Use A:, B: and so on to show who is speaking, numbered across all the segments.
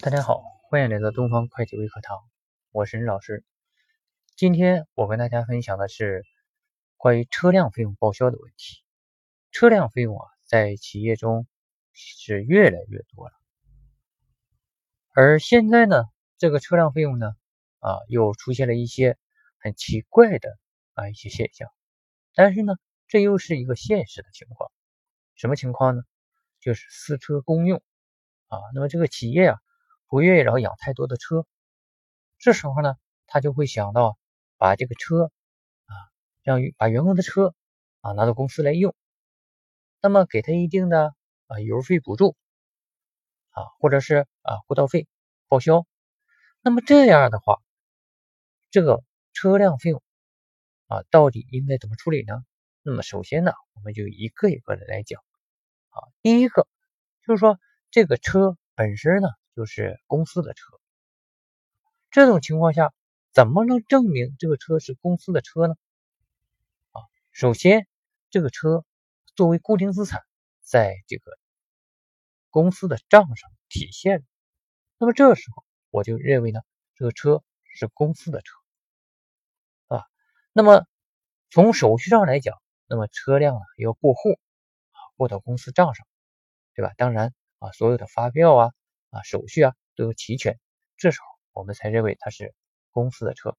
A: 大家好，欢迎来到东方会计微课堂，我是任老师。今天我跟大家分享的是关于车辆费用报销的问题。车辆费用啊，在企业中是越来越多了，而现在呢，这个车辆费用呢，啊，又出现了一些很奇怪的啊一些现象。但是呢，这又是一个现实的情况。什么情况呢？就是私车公用啊。那么这个企业啊。不愿意然后养太多的车，这时候呢，他就会想到把这个车啊，让把员工的车啊拿到公司来用，那么给他一定的啊油费补助啊，或者是啊过道费报销。那么这样的话，这个车辆费用啊，到底应该怎么处理呢？那么首先呢，我们就一个一个的来讲啊。第一个就是说，这个车本身呢。就是公司的车，这种情况下怎么能证明这个车是公司的车呢？啊，首先这个车作为固定资产，在这个公司的账上体现，那么这时候我就认为呢，这个车是公司的车，啊，那么从手续上来讲，那么车辆呢要过户啊，过到公司账上，对吧？当然啊，所有的发票啊。啊，手续啊都要齐全，这时候我们才认为它是公司的车。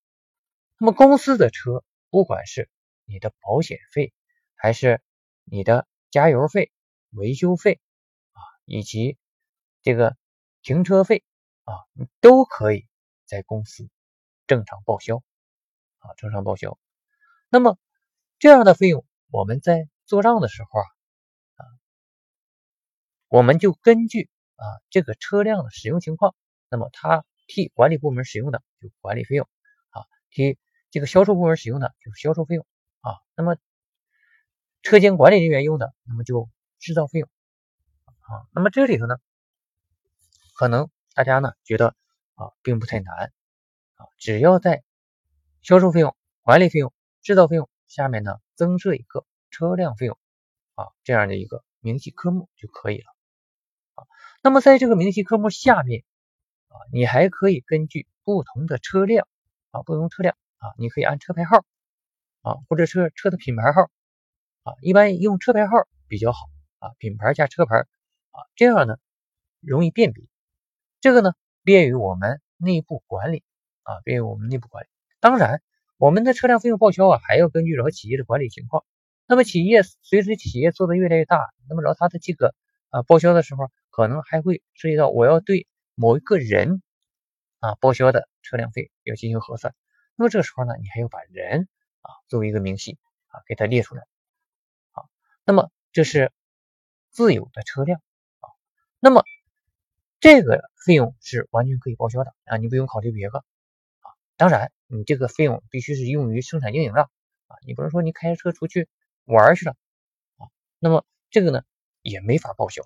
A: 那么公司的车，不管是你的保险费，还是你的加油费、维修费啊，以及这个停车费啊，都可以在公司正常报销啊，正常报销。那么这样的费用，我们在做账的时候啊，啊，我们就根据。啊，这个车辆的使用情况，那么他替管理部门使用的就管理费用啊，替这个销售部门使用的就是销售费用啊，那么车间管理人员用的，那么就制造费用啊。那么这里头呢，可能大家呢觉得啊，并不太难啊，只要在销售费用、管理费用、制造费用下面呢增设一个车辆费用啊这样的一个明细科目就可以了。那么在这个明细科目下面啊，你还可以根据不同的车辆啊，不同车辆啊，你可以按车牌号啊，或者车车的品牌号啊，一般用车牌号比较好啊，品牌加车牌啊，这样呢容易辨别，这个呢便于我们内部管理啊，便于我们内部管理。当然，我们的车辆费用报销啊，还要根据然后企业的管理情况。那么企业随着企业做的越来越大，那么然后它的这个啊报销的时候。可能还会涉及到我要对某一个人啊报销的车辆费要进行核算，那么这个时候呢，你还要把人啊作为一个明细啊给它列出来啊。那么这是自有的车辆啊，那么这个费用是完全可以报销的啊，你不用考虑别个啊。当然，你这个费用必须是用于生产经营的啊，你不能说你开车出去玩去了啊，那么这个呢也没法报销。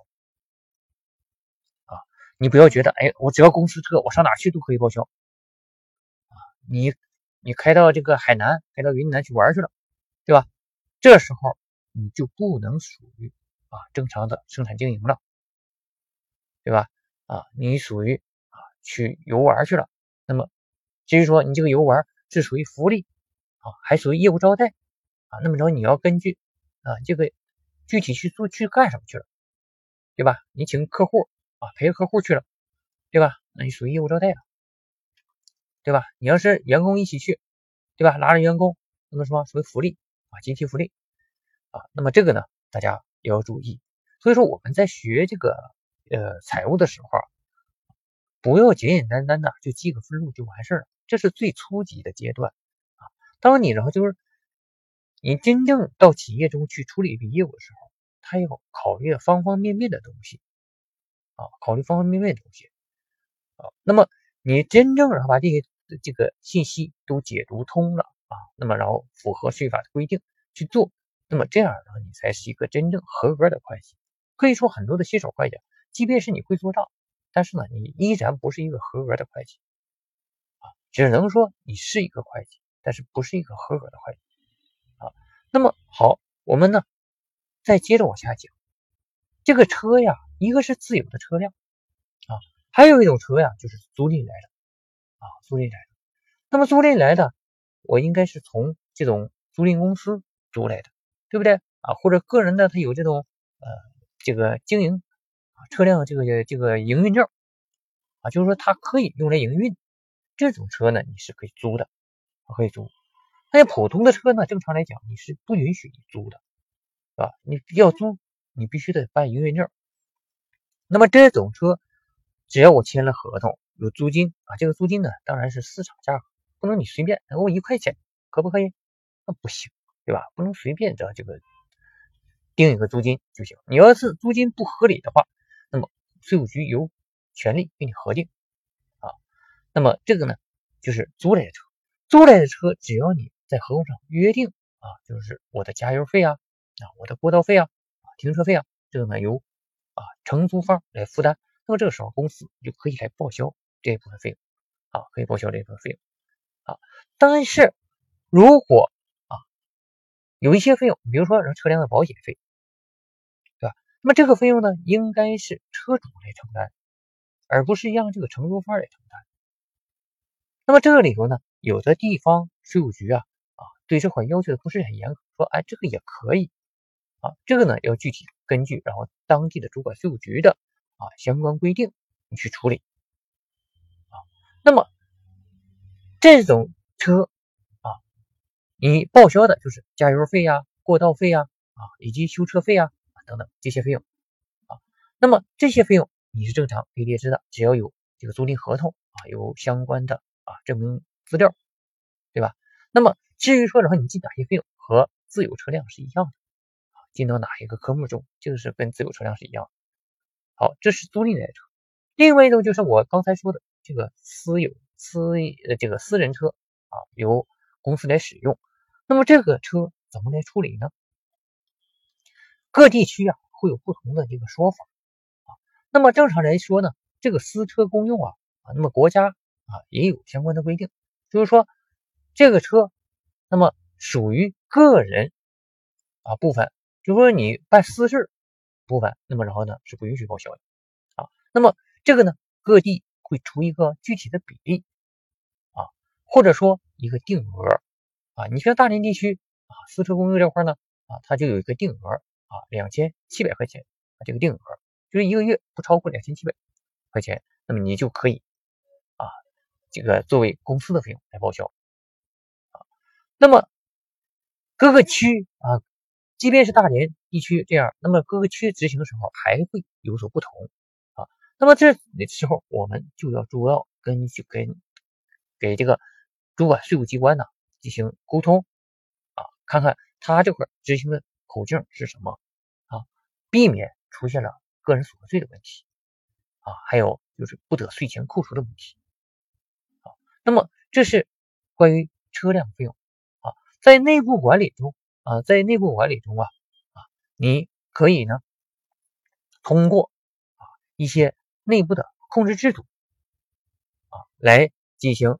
A: 你不要觉得，哎，我只要公司车，我上哪去都可以报销啊！你你开到这个海南，开到云南去玩去了，对吧？这时候你就不能属于啊正常的生产经营了，对吧？啊，你属于啊去游玩去了。那么至于说你这个游玩是属于福利啊，还属于业务招待啊，那么着你要根据啊这个具体去做去干什么去了，对吧？你请客户。啊，陪客户去了，对吧？那你属于业务招待了，对吧？你要是员工一起去，对吧？拉着员工，那么什么属于福利啊，集体福利啊。那么这个呢，大家也要注意。所以说我们在学这个呃财务的时候，不要简简单单的就记个分录就完事了，这是最初级的阶段啊。当你然后就是你真正到企业中去处理一笔业务的时候，他要考虑方方面面的东西。啊，考虑方方面面的东西啊，那么你真正然后把这些这个信息都解读通了啊，那么然后符合税法的规定去做，那么这样呢你才是一个真正合格的会计。可以说很多的新手会计，即便是你会做账，但是呢，你依然不是一个合格的会计啊，只能说你是一个会计，但是不是一个合格的会计啊。那么好，我们呢再接着往下讲，这个车呀。一个是自有的车辆啊，还有一种车呀，就是租赁来的啊，租赁来的。那么租赁来的，我应该是从这种租赁公司租来的，对不对啊？或者个人的他有这种呃这个经营车辆这个这个营运证啊，就是说它可以用来营运，这种车呢你是可以租的，可以租。那普通的车呢，正常来讲你是不允许你租的，是吧？你要租，你必须得办营运证。那么这种车。只要我签了合同，有租金啊，这个租金呢，当然是市场价格，不能你随便我一块钱，可不可以？那不行，对吧？不能随便的这个定一个租金就行。你要是租金不合理的话，那么税务局有权利给你核定啊。那么这个呢，就是租来的车，租来的车，只要你在合同上约定啊，就是我的加油费啊，啊，我的过道费，啊，停车费啊，这个呢由啊承租方来负担。那么这个时候，公司就可以来报销这一部分费用，啊，可以报销这一部分费用，啊，但是如果啊有一些费用，比如说车辆的保险费，对吧？那么这个费用呢，应该是车主来承担，而不是让这个承租方来承担。那么这个里头呢，有的地方税务局啊啊对这块要求的不是很严格，说哎这个也可以，啊，这个呢要具体根据然后当地的主管税务局的。啊，相关规定你去处理啊。那么这种车啊，你报销的就是加油费呀、过道费呀啊，以及修车费啊等等这些费用啊。那么这些费用你是正常可以列支的，只要有这个租赁合同啊，有相关的啊证明资料，对吧？那么至于说然后你记哪些费用和自有车辆是一样的，进到哪一个科目中，就是跟自有车辆是一样。好，这是租赁来的车。另外一种就是我刚才说的这个私有、私呃这个私人车啊，由公司来使用。那么这个车怎么来处理呢？各地区啊会有不同的这个说法啊。那么正常来说呢，这个私车公用啊啊，那么国家啊也有相关的规定，就是说这个车那么属于个人啊部分，就说你办私事部分，那么然后呢是不允许报销的啊。那么这个呢，各地会出一个具体的比例啊，或者说一个定额啊。你像大连地区啊，私车公用这块呢啊，它就有一个定额啊，两千七百块钱啊，这个定额就是一个月不超过两千七百块钱，那么你就可以啊，这个作为公司的费用来报销啊。那么各个区啊。即便是大连地区这样，那么各个区执行的时候还会有所不同啊。那么这时候我们就要主要跟去跟给这个主管税务机关呢进行沟通啊，看看他这块执行的口径是什么啊，避免出现了个人所得税的问题啊，还有就是不得税前扣除的问题啊。那么这是关于车辆费用啊，在内部管理中。啊，在内部管理中啊，啊，你可以呢通过啊一些内部的控制制度啊来进行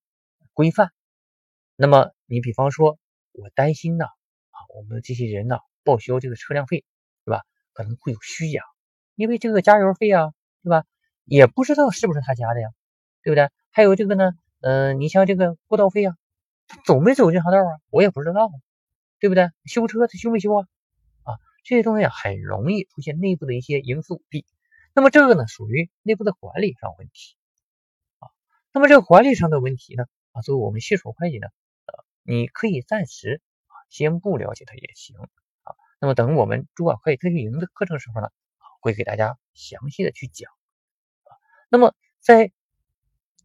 A: 规范。那么你比方说，我担心呢啊，我们这些人呢报销这个车辆费，对吧？可能会有虚假，因为这个加油费啊，对吧？也不知道是不是他家的呀，对不对？还有这个呢，嗯，你像这个过道费啊，走没走这条道啊？我也不知道。对不对？修车他修没修啊？啊，这些东西啊很容易出现内部的一些营私舞弊。那么这个呢，属于内部的管理上问题啊。那么这个管理上的问题呢，啊，作为我们新手会计呢，呃，你可以暂时啊先不了解它也行啊。那么等我们主管会计特训营的课程时候呢，会给大家详细的去讲啊。那么在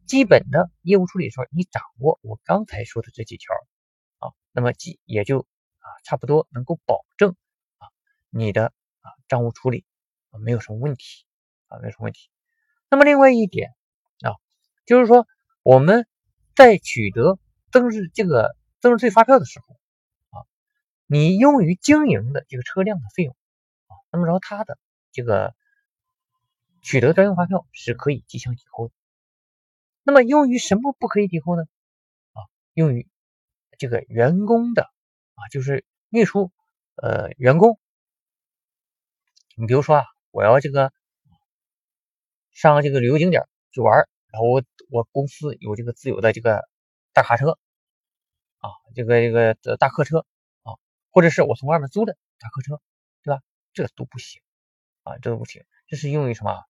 A: 基本的业务处理时候，你掌握我刚才说的这几条啊，那么即也就。差不多能够保证啊，你的啊账务处理啊没有什么问题啊，没有什么问题。那么另外一点啊，就是说我们在取得增值这个增值税发票的时候啊，你用于经营的这个车辆的费用啊，那么然后它的这个取得专用发票是可以进行抵扣的。那么用于什么不可以抵扣呢？啊，用于这个员工的。啊，就是运输，呃，员工，你比如说啊，我要这个上这个旅游景点去玩，然后我我公司有这个自有的这个大卡车啊，这个这个大客车啊，或者是我从外面租的大客车，对吧？这都不行啊，这都不行。这是用于什么？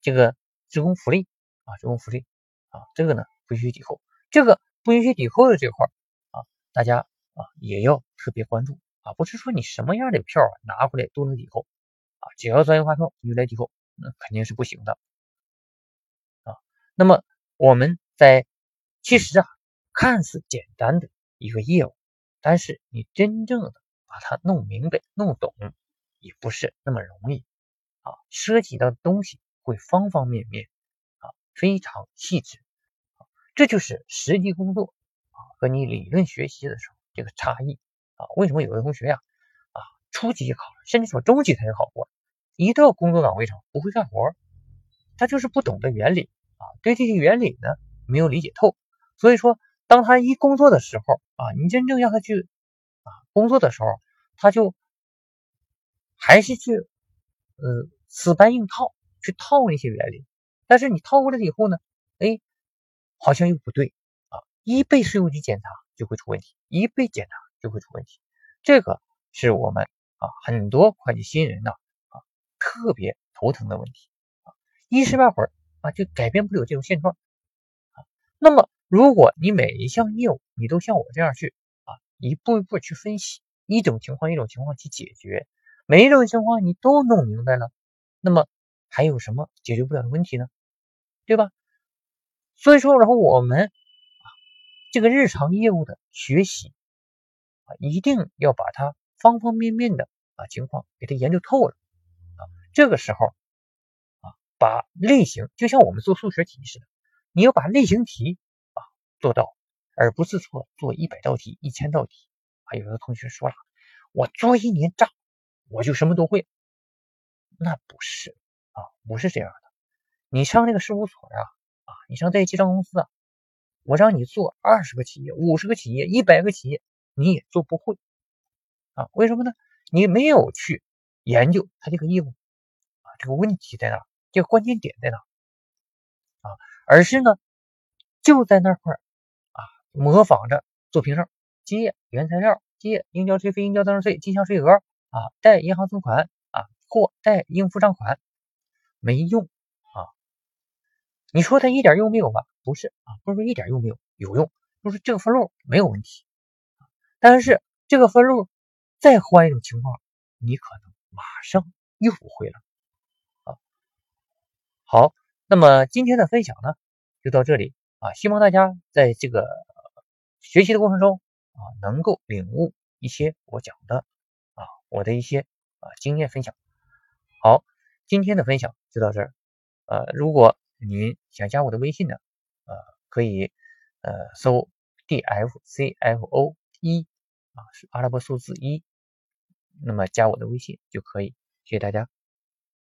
A: 这个职工福利啊，职工福利啊，这个呢不允许抵扣。这个不允许抵扣的这块啊，大家啊也要特别关注啊，不是说你什么样的票拿回来都能抵扣啊，只要专业发票你就来抵扣，那肯定是不行的啊。那么我们在其实啊，看似简单的一个业务，但是你真正的把它弄明白、弄懂，也不是那么容易啊，涉及到的东西会方方面面啊，非常细致。这就是实际工作啊和你理论学习的时候这个差异啊。为什么有的同学呀啊初级也考了，甚至说中级他也考过，一到工作岗位上不会干活，他就是不懂得原理啊，对这些原理呢没有理解透。所以说，当他一工作的时候啊，你真正让他去啊工作的时候，他就还是去呃死搬硬套去套那些原理。但是你套过来了以后呢，哎。好像又不对啊！一被税务局检查就会出问题，一被检查就会出问题。这个是我们啊很多会计新人呢啊特别头疼的问题啊，一时半会儿啊就改变不了这种现状啊。那么如果你每一项业务你都像我这样去啊一步一步去分析，一种情况一种情况去解决，每一种情况你都弄明白了，那么还有什么解决不了的问题呢？对吧？所以说，然后我们，这个日常业务的学习啊，一定要把它方方面面的啊情况给它研究透了啊。这个时候啊，把类型就像我们做数学题似的，你要把类型题啊做到，而不是说做一百道题、一千道题。啊，有的同学说了，我做一年账，我就什么都会，那不是啊，不是这样的。你上那个事务所呀。啊你上在记账公司啊，我让你做二十个企业、五十个企业、一百个企业，你也做不会啊？为什么呢？你没有去研究他这个业务啊，这个问题在哪？这个关键点在哪？啊，而是呢，就在那块啊，模仿着做凭证、借原材料、借应交税、非应交增值税、进项税额啊，贷银行存款啊，或贷应付账款，没用。你说它一点用没有吧？不是啊，不是说一点用没有，有用。就是这个分录没有问题，但是这个分录再换一种情况，你可能马上又不会了啊。好，那么今天的分享呢，就到这里啊。希望大家在这个学习的过程中啊，能够领悟一些我讲的啊，我的一些啊经验分享。好，今天的分享就到这儿。呃，如果您想加我的微信呢？呃，可以呃搜 D F C F O 一啊，是阿拉伯数字一，那么加我的微信就可以。谢谢大家。